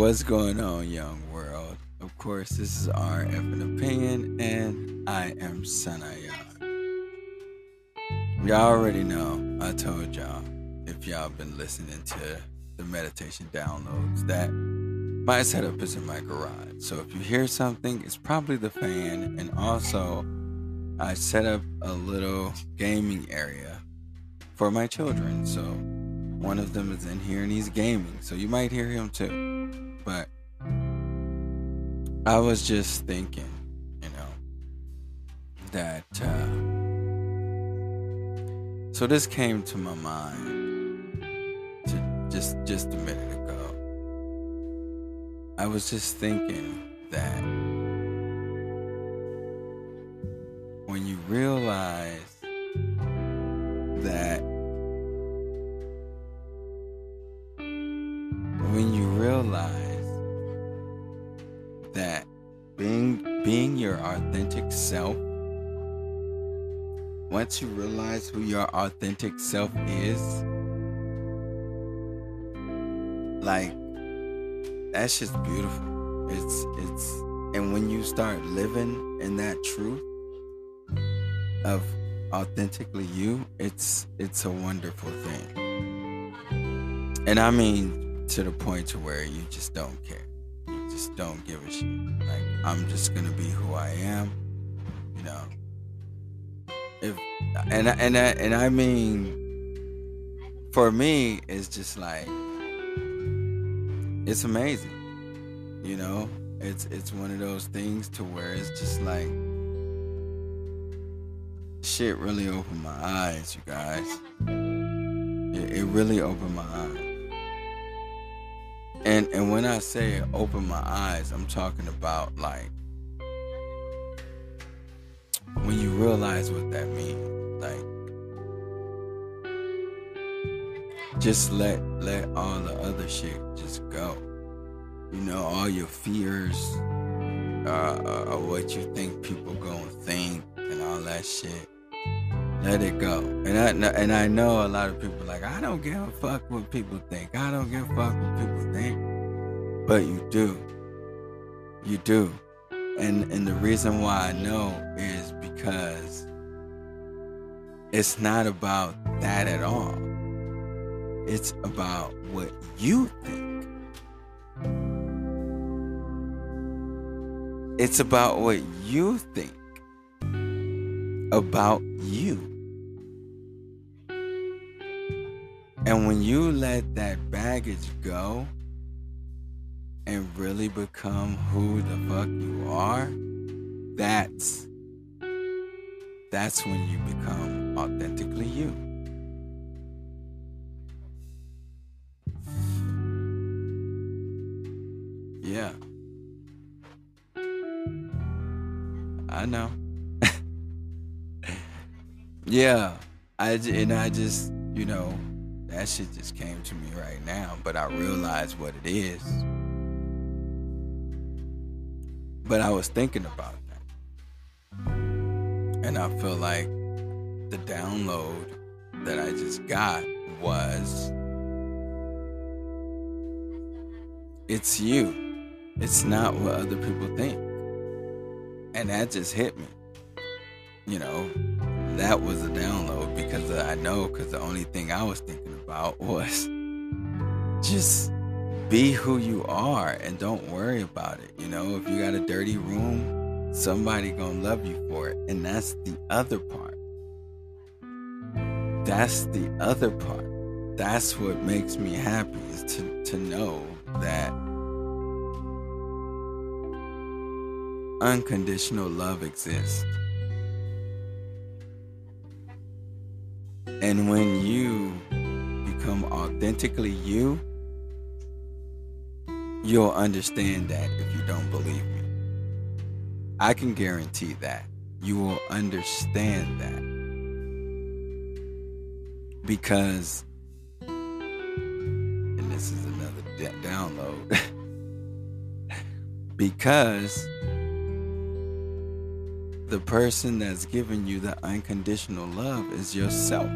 What's going on, young world? Of course, this is RF an Opinion, and I am Sanaya. Y'all already know, I told y'all, if y'all been listening to the meditation downloads, that my setup is in my garage. So if you hear something, it's probably the fan, and also I set up a little gaming area for my children. So one of them is in here and he's gaming, so you might hear him too. But I was just thinking, you know, that. Uh, so this came to my mind to just just a minute ago. I was just thinking that when you realize you realize who your authentic self is like that's just beautiful it's it's and when you start living in that truth of authentically you it's it's a wonderful thing and i mean to the point to where you just don't care You just don't give a shit. Like I'm just gonna be who I am, you know. If and and I, and I mean, for me, it's just like it's amazing, you know. It's it's one of those things to where it's just like shit really opened my eyes, you guys. It, it really opened my eyes. And and when I say open my eyes, I'm talking about like when you realize what that means. Like just let let all the other shit just go. You know, all your fears, uh, uh, what you think people gonna think, and all that shit. Let it go. And I and I know a lot of people like I don't give a fuck what people think. I don't give a fuck what people think. But you do. You do. And and the reason why I know is because it's not about that at all. It's about what you think. It's about what you think about you. And when you let that baggage go and really become who the fuck you are, that's that's when you become authentically you. Yeah. I know. yeah. I and I just, you know, that shit just came to me right now, but I realize what it is. But I was thinking about that. And I feel like the download that I just got was it's you. It's not what other people think. And that just hit me. You know, that was a download because I know because the only thing I was thinking about was just be who you are and don't worry about it. You know, if you got a dirty room, somebody gonna love you for it. And that's the other part. That's the other part. That's what makes me happy is to, to know that unconditional love exists. And when you become authentically you, you'll understand that if you don't believe me. I can guarantee that. You will understand that. Because, and this is another download, because the person that's giving you the unconditional love is yourself.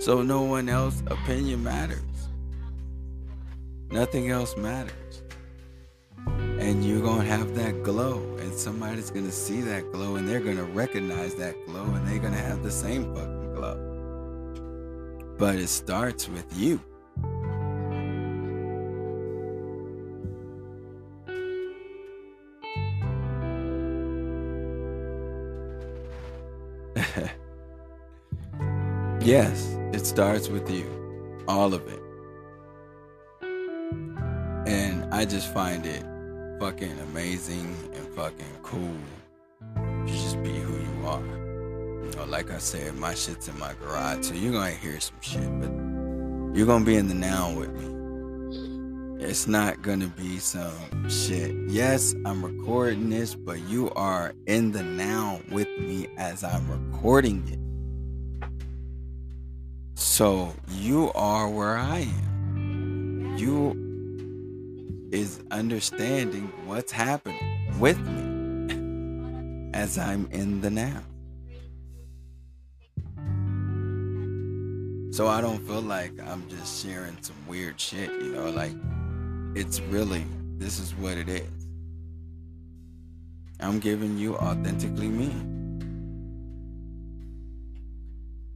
So no one else opinion matters. Nothing else matters. And you're going to have that glow and somebody's going to see that glow and they're going to recognize that glow and they're going to have the same fucking glow. But it starts with you. yes, it starts with you. All of it. And I just find it fucking amazing and fucking cool to just be who you are. You know, like I said, my shit's in my garage, so you're gonna hear some shit, but you're gonna be in the now with me. It's not gonna be some shit. Yes, I'm recording this, but you are in the now with me as I'm recording it. So you are where I am. You is understanding what's happening with me as I'm in the now. So I don't feel like I'm just sharing some weird shit, you know, like it's really, this is what it is. I'm giving you authentically me.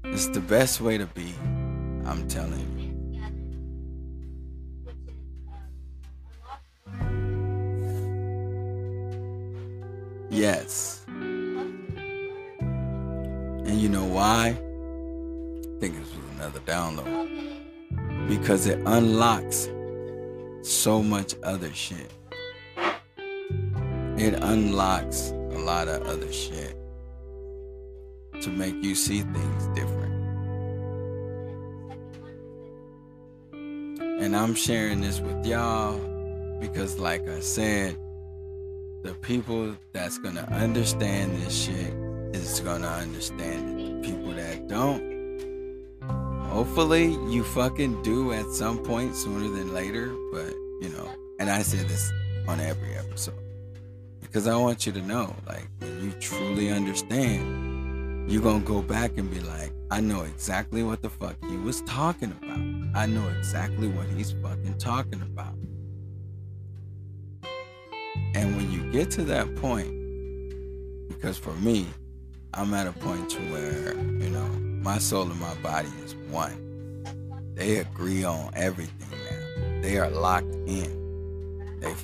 It's the best way to be, I'm telling you. Yes. And you know why? I think this was another download. Because it unlocks so much other shit. It unlocks a lot of other shit to make you see things different. And I'm sharing this with y'all because, like I said, the people that's gonna understand this shit is gonna understand it. The people that don't, hopefully you fucking do at some point sooner than later. But you know, and I say this on every episode because I want you to know, like, when you truly understand, you're gonna go back and be like, I know exactly what the fuck he was talking about. I know exactly what he's fucking talking about. And when you get to that point, because for me, I'm at a point to where, you know, my soul and my body is one. They agree on everything now. They are locked in. They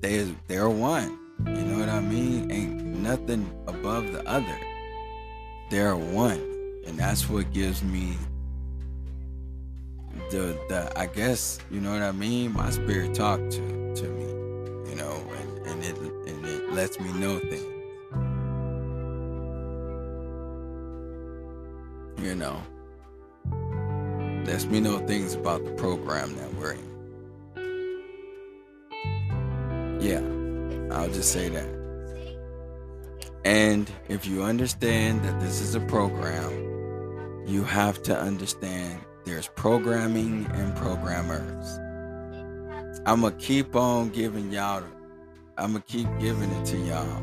they they're one. You know what I mean? Ain't nothing above the other. They're one. And that's what gives me the the I guess, you know what I mean? My spirit talk to to me, you know, and, and it and it lets me know things. you know, lets me know things about the program that we're in. I'll just say that. And if you understand that this is a program, you have to understand there's programming and programmers. I'm going to keep on giving y'all, I'm going to keep giving it to y'all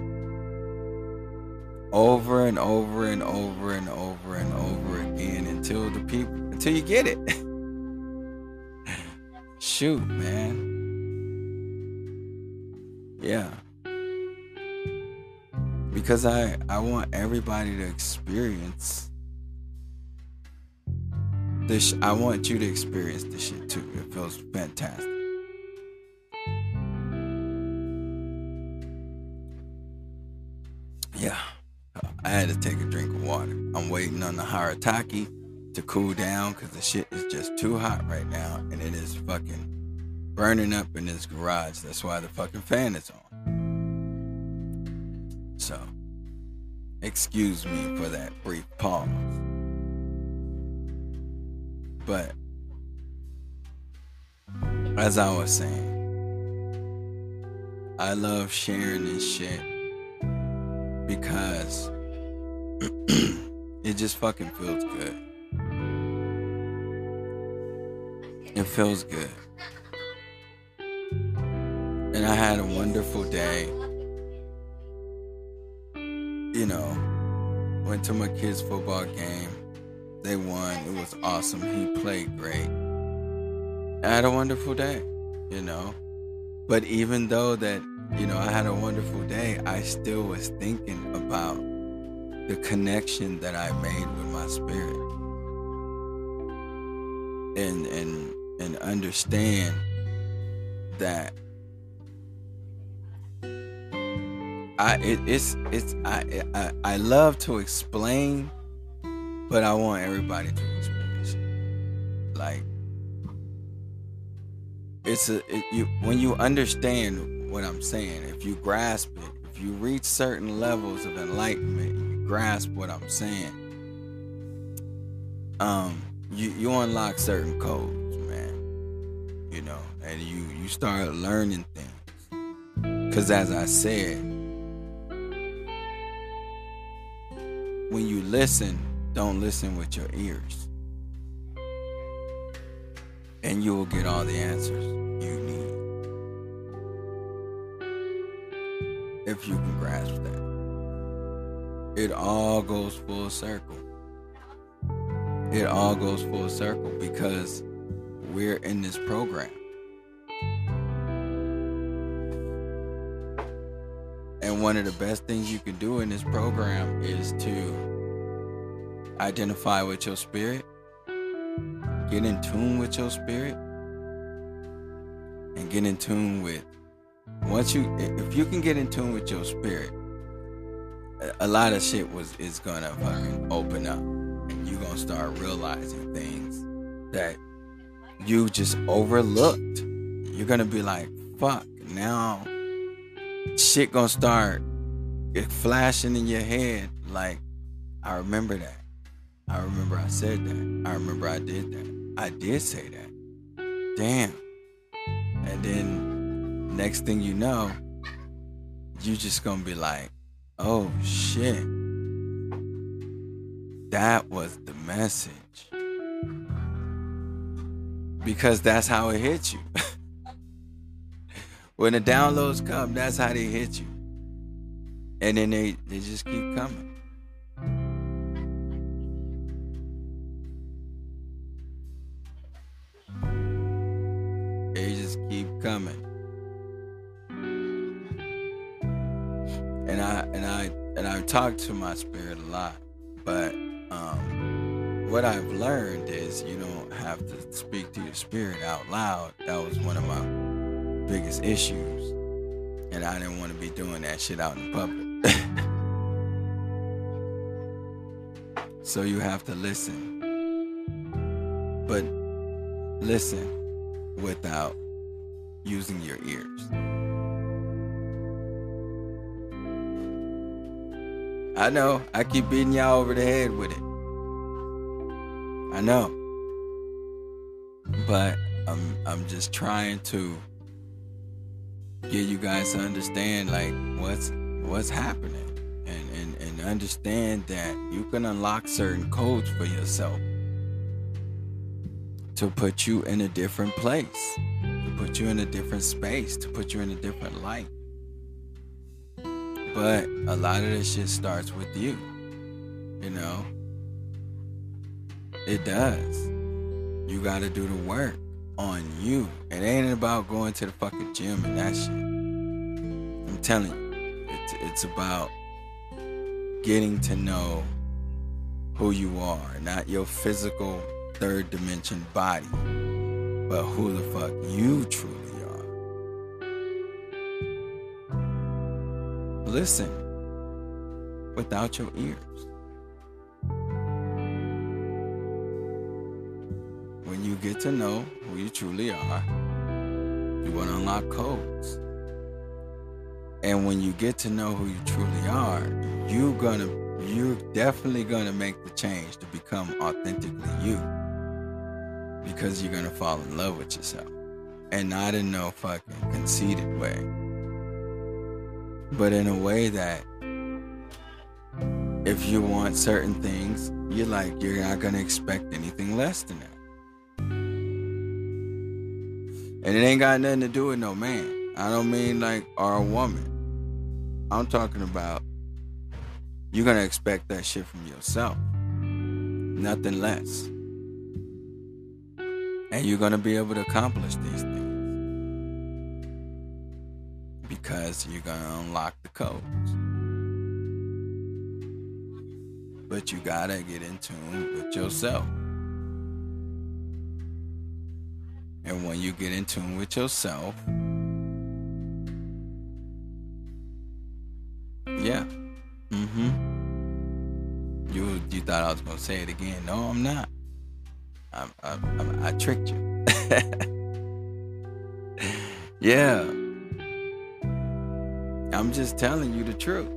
over and over and over and over and over again until the people until you get it. Shoot, man. Yeah. Because I I want everybody to experience this I want you to experience this shit too. It feels fantastic. Yeah. I had to take a drink of water. I'm waiting on the Harataki to cool down because the shit is just too hot right now and it is fucking burning up in this garage. That's why the fucking fan is on. Excuse me for that brief pause. But, as I was saying, I love sharing this shit because it just fucking feels good. It feels good. And I had a wonderful day. You know, went to my kids' football game. They won. It was awesome. He played great. I had a wonderful day, you know. But even though that, you know, I had a wonderful day, I still was thinking about the connection that I made with my spirit. And and and understand that I it, it's it's I, I I love to explain, but I want everybody to experience. Like it's a it, you when you understand what I'm saying, if you grasp it, if you reach certain levels of enlightenment, you grasp what I'm saying. Um, you you unlock certain codes, man. You know, and you you start learning things. Cause as I said when you listen, don't listen with your ears. And you will get all the answers you need. If you can grasp that. It all goes full circle. It all goes full circle because we're in this program. And one of the best things you can do in this program is to identify with your spirit, get in tune with your spirit, and get in tune with once you if you can get in tune with your spirit, a lot of shit was is gonna open up and you're gonna start realizing things that you just overlooked. You're gonna be like, fuck, now shit gonna start it flashing in your head like I remember that. I remember I said that. I remember I did that. I did say that. Damn. And then next thing you know, you just gonna be like, oh shit. That was the message. Because that's how it hit you. when the downloads come, that's how they hit you. And then they, they just keep coming. They just keep coming. And I and I and I've talked to my spirit a lot, but um, what I've learned is you don't have to speak to your spirit out loud. That was one of my biggest issues. And I didn't want to be doing that shit out in public. so you have to listen. But listen without using your ears. I know, I keep beating y'all over the head with it. I know. But I'm I'm just trying to get you guys to understand like what's what's happening and, and, and understand that you can unlock certain codes for yourself to put you in a different place, to put you in a different space, to put you in a different light. But a lot of this shit starts with you. You know? It does. You gotta do the work on you. It ain't about going to the fucking gym and that shit. I'm telling you, it's, it's about getting to know who you are, not your physical third dimension body, but who the fuck you truly are. Listen without your ears. When you get to know who you truly are, you want to unlock codes. And when you get to know who you truly are, you're gonna you're definitely gonna make the change to become authentically you. Because you're gonna fall in love with yourself. And not in no fucking conceited way. But in a way that if you want certain things, you're like you're not gonna expect anything less than that. And it ain't got nothing to do with no man. I don't mean like a woman. I'm talking about you're gonna expect that shit from yourself. nothing less. And you're to be able to accomplish these things because you're to unlock the codes. But you got to get in tune with yourself. And when you get in tune with yourself, yeah. Mm-hmm. You you thought I was gonna say it again? No, I'm not. I I, I, I tricked you. yeah. I'm just telling you the truth.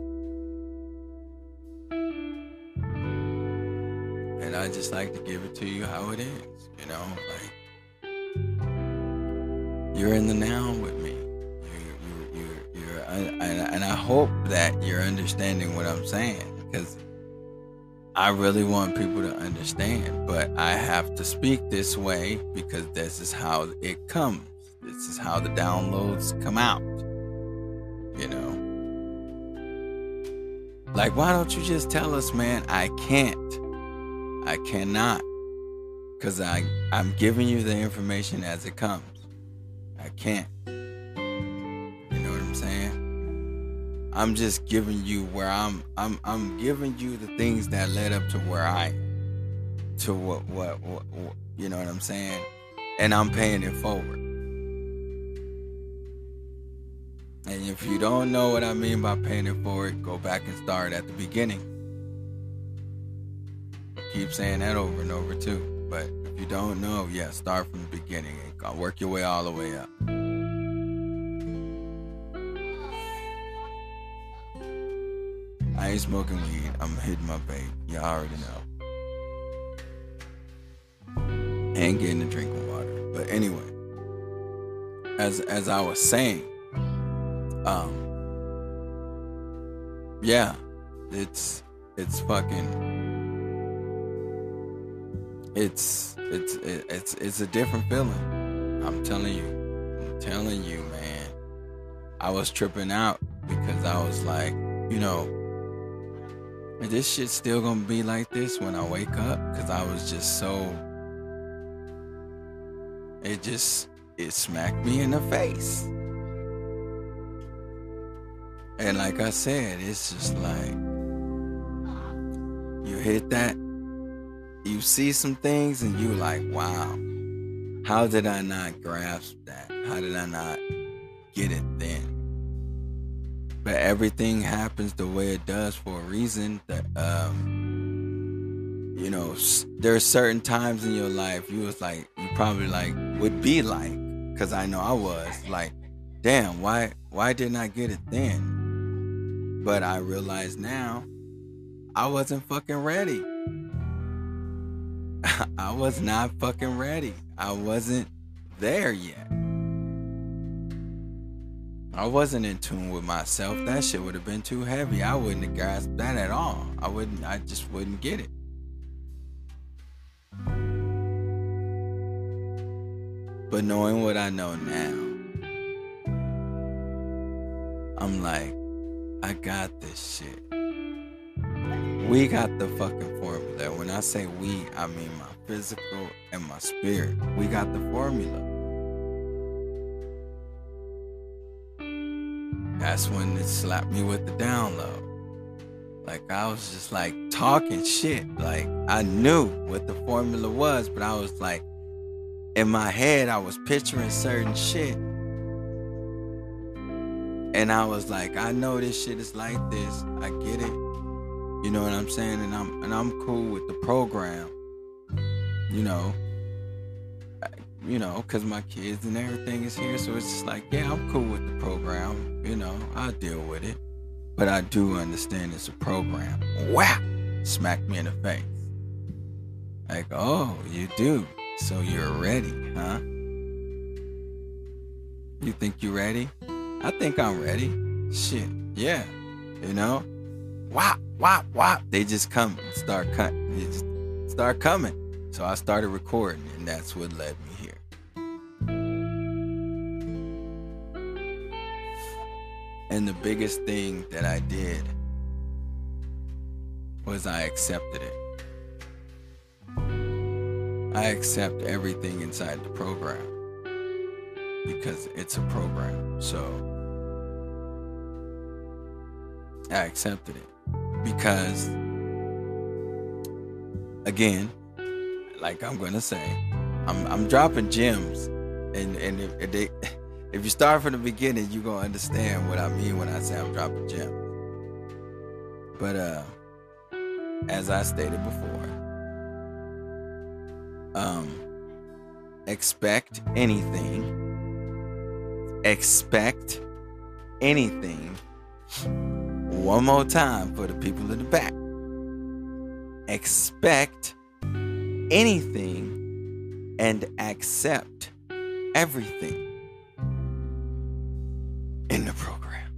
And I just like to give it to you how it is, you know, like you're in the now with me. You, you, you, you're, and, and I hope that you're understanding what I'm saying because I really want people to understand, but I have to speak this way because this is how it comes. This is how the downloads come out. You know? Like, why don't you just tell us, man? I can't. I cannot. Because I'm giving you the information as it comes. I can't. You know what I'm saying? I'm just giving you where I'm I'm I'm giving you the things that led up to where I. To what what, what, what you know what I'm saying? And I'm paying it forward. And if you don't know what I mean by paying it forward, go back and start at the beginning. Keep saying that over and over too. But if you don't know, yeah, start from the beginning and work your way all the way up. I ain't smoking weed. I'm hitting my vape. You already know. And getting a drink of water. But anyway, as as I was saying, um, yeah, it's it's fucking it's it's it's it's a different feeling. I'm telling you. I'm telling you, man. I was tripping out because I was like, you know, is this shit still gonna be like this when I wake up? Cause I was just so it just it smacked me in the face. And like I said, it's just like you hit that you see some things and you like, wow, how did I not grasp that? How did I not get it then? But everything happens the way it does for a reason. That um, you know, there are certain times in your life you was like, you probably like would be like, because I know I was like, damn, why why didn't I get it then? But I realize now, I wasn't fucking ready. I was not fucking ready. I wasn't there yet. I wasn't in tune with myself. That shit would have been too heavy. I wouldn't have grasped that at all. I wouldn't, I just wouldn't get it. But knowing what I know now, I'm like, I got this shit. We got the fucking formula. When I say we, I mean my physical and my spirit. We got the formula. That's when it slapped me with the download. Like I was just like talking shit. Like I knew what the formula was, but I was like, in my head, I was picturing certain shit. And I was like, I know this shit is like this. I get it. You know what I'm saying? And I'm and I'm cool with the program. You know, you know, cause my kids and everything is here, so it's just like, yeah, I'm cool with the program. You know, I deal with it, but I do understand it's a program. Wow, smack me in the face. Like, oh, you do. So you're ready, huh? You think you're ready? I think I'm ready. Shit, yeah. You know, wop, wop, wop. They just come and start cut. They just start coming. So I started recording, and that's what led me here. And the biggest thing that I did was I accepted it. I accept everything inside the program because it's a program. So I accepted it because, again, like I'm gonna say, I'm I'm dropping gems, and and if, if they if you start from the beginning, you're gonna understand what I mean when I say I'm dropping gems. But uh, as I stated before, um, expect anything. Expect anything. One more time for the people in the back. Expect anything and accept everything in the program.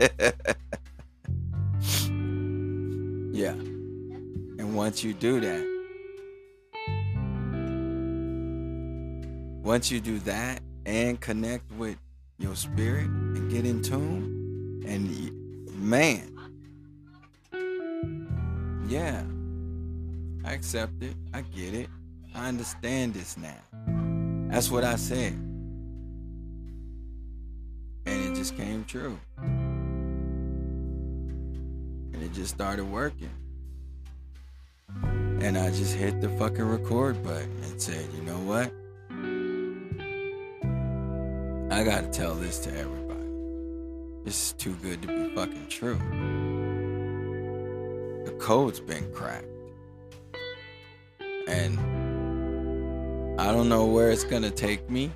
yeah. And once you do that, once you do that and connect with your spirit and get in tune, and man, yeah, I accept it. I get it. I understand this now. That's what I said. And it just came true. And it just started working. And I just hit the fucking record button and said, you know what? I gotta tell this to everybody. This is too good to be fucking true. The code's been cracked. And I don't know where it's gonna take me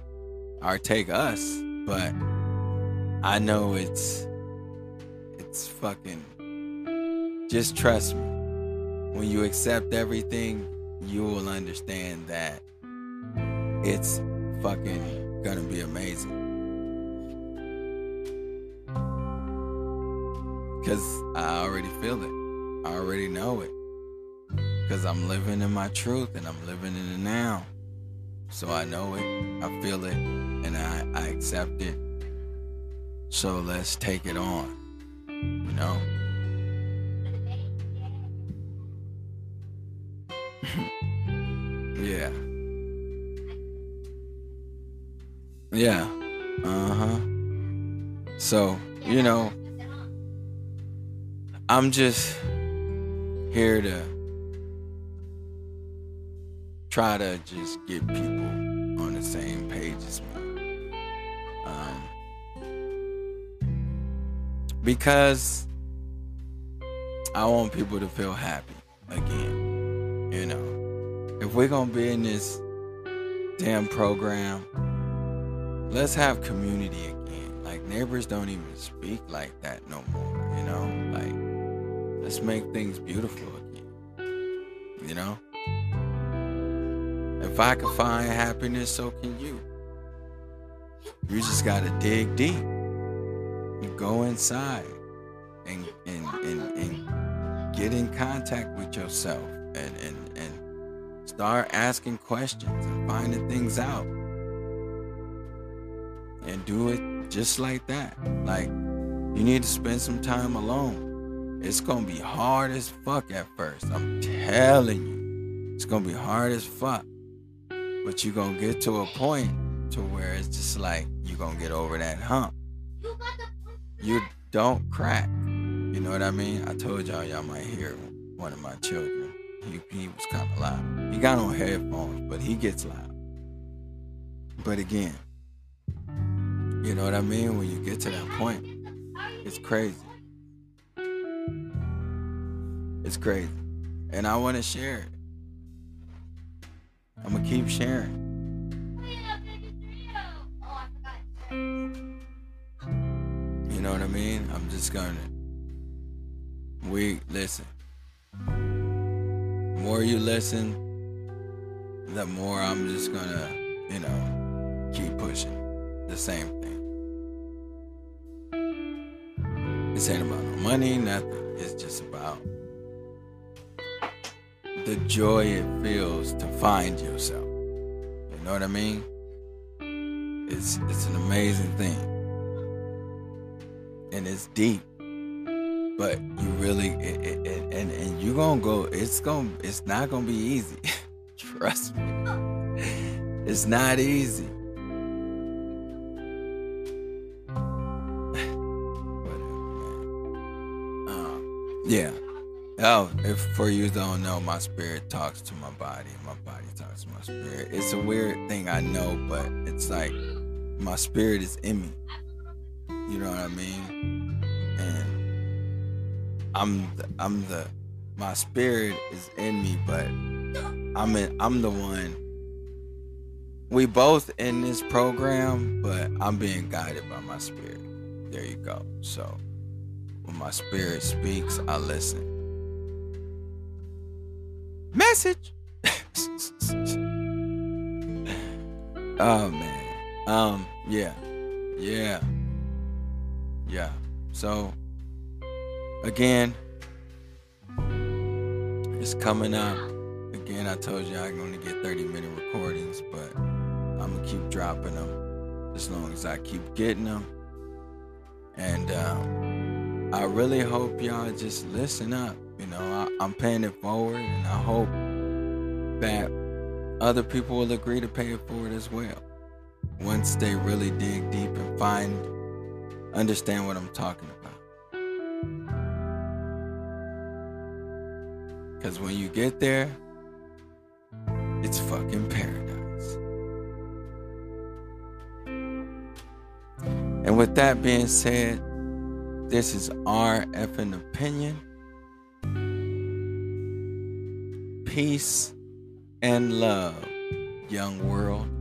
or take us, but I know it's it's fucking just trust me. When you accept everything, you will understand that it's fucking gonna be amazing. Cause I already feel it. I already know it. Cause I'm living in my truth and I'm living in the now. So I know it, I feel it, and I, I accept it. So let's take it on. You know? yeah. Yeah. Uh huh. So, you know, I'm just here to try to just get people on the same page as me. Um, because I want people to feel happy again. You know, if we're gonna be in this damn program, let's have community again. Like neighbors don't even speak like that no more. You know, let's make things beautiful again. You know. If I can find happiness, so can you. You just gotta dig deep. You go inside and and, and, and get in contact with yourself and, and, and start asking questions and finding things out. And do it just like that. Like you need to spend some time alone. It's gonna be hard as fuck at first. I'm telling you. It's gonna be hard as fuck. But you're gonna get to a point to where it's just like you're gonna get over that hump. You don't crack. You know what I mean? I told y'all y'all might hear one of my children. He, he was kind of loud. He got on headphones, but he gets loud. But again, you know what I mean? When you get to that point, it's crazy. It's crazy. And I want to share it. I'm gonna keep sharing. You know what I mean? I'm just gonna. We listen. The more you listen, the more I'm just gonna, you know, keep pushing the same thing. This ain't about no money, nothing. It's just about the joy it feels to find yourself. You know what I mean? It's it's an amazing thing. And it's deep. But you really it, it, it, and and you gonna go it's gonna it's not gonna be easy. Trust me. It's not easy. Um, yeah. Oh, if for you don't know, my spirit talks to my body, my body talks to my spirit. It's a weird thing, I know, but it's like my spirit is in me. You know what I mean? And I'm the, I'm the my spirit is in me, but I'm in, I'm the one. We both in this program, but I'm being guided by my spirit. There you go. So when my spirit speaks, I listen. Message. oh man. Um. Yeah. Yeah. Yeah. So again, it's coming up. Again, I told you I'm going to get 30 minute recordings, but I'm to keep dropping them as long as I keep getting them. And um, I really hope y'all just listen up. You know, I, I'm paying it forward, and I hope that other people will agree to pay it forward as well. Once they really dig deep and find, understand what I'm talking about. Because when you get there, it's fucking paradise. And with that being said, this is our effing opinion. Peace and love, young world.